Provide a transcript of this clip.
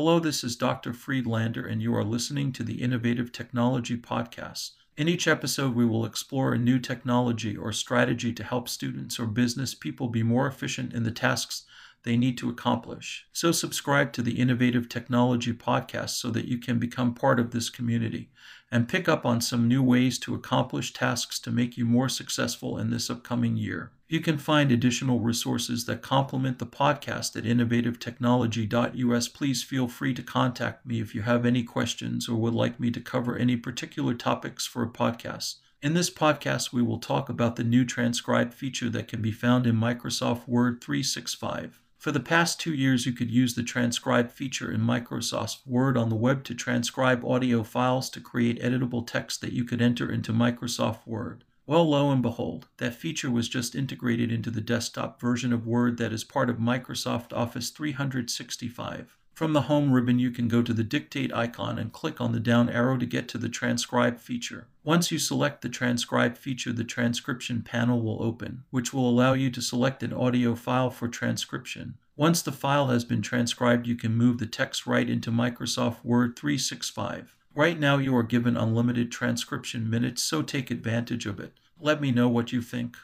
Hello, this is Dr. Friedlander, and you are listening to the Innovative Technology Podcast. In each episode, we will explore a new technology or strategy to help students or business people be more efficient in the tasks they need to accomplish. So, subscribe to the Innovative Technology Podcast so that you can become part of this community and pick up on some new ways to accomplish tasks to make you more successful in this upcoming year. You can find additional resources that complement the podcast at innovativetechnology.us. Please feel free to contact me if you have any questions or would like me to cover any particular topics for a podcast. In this podcast, we will talk about the new transcribe feature that can be found in Microsoft Word 365. For the past two years, you could use the transcribe feature in Microsoft Word on the web to transcribe audio files to create editable text that you could enter into Microsoft Word. Well, lo and behold, that feature was just integrated into the desktop version of Word that is part of Microsoft Office 365. From the Home ribbon, you can go to the Dictate icon and click on the down arrow to get to the Transcribe feature. Once you select the Transcribe feature, the transcription panel will open, which will allow you to select an audio file for transcription. Once the file has been transcribed, you can move the text right into Microsoft Word 365. Right now, you are given unlimited transcription minutes, so take advantage of it. Let me know what you think.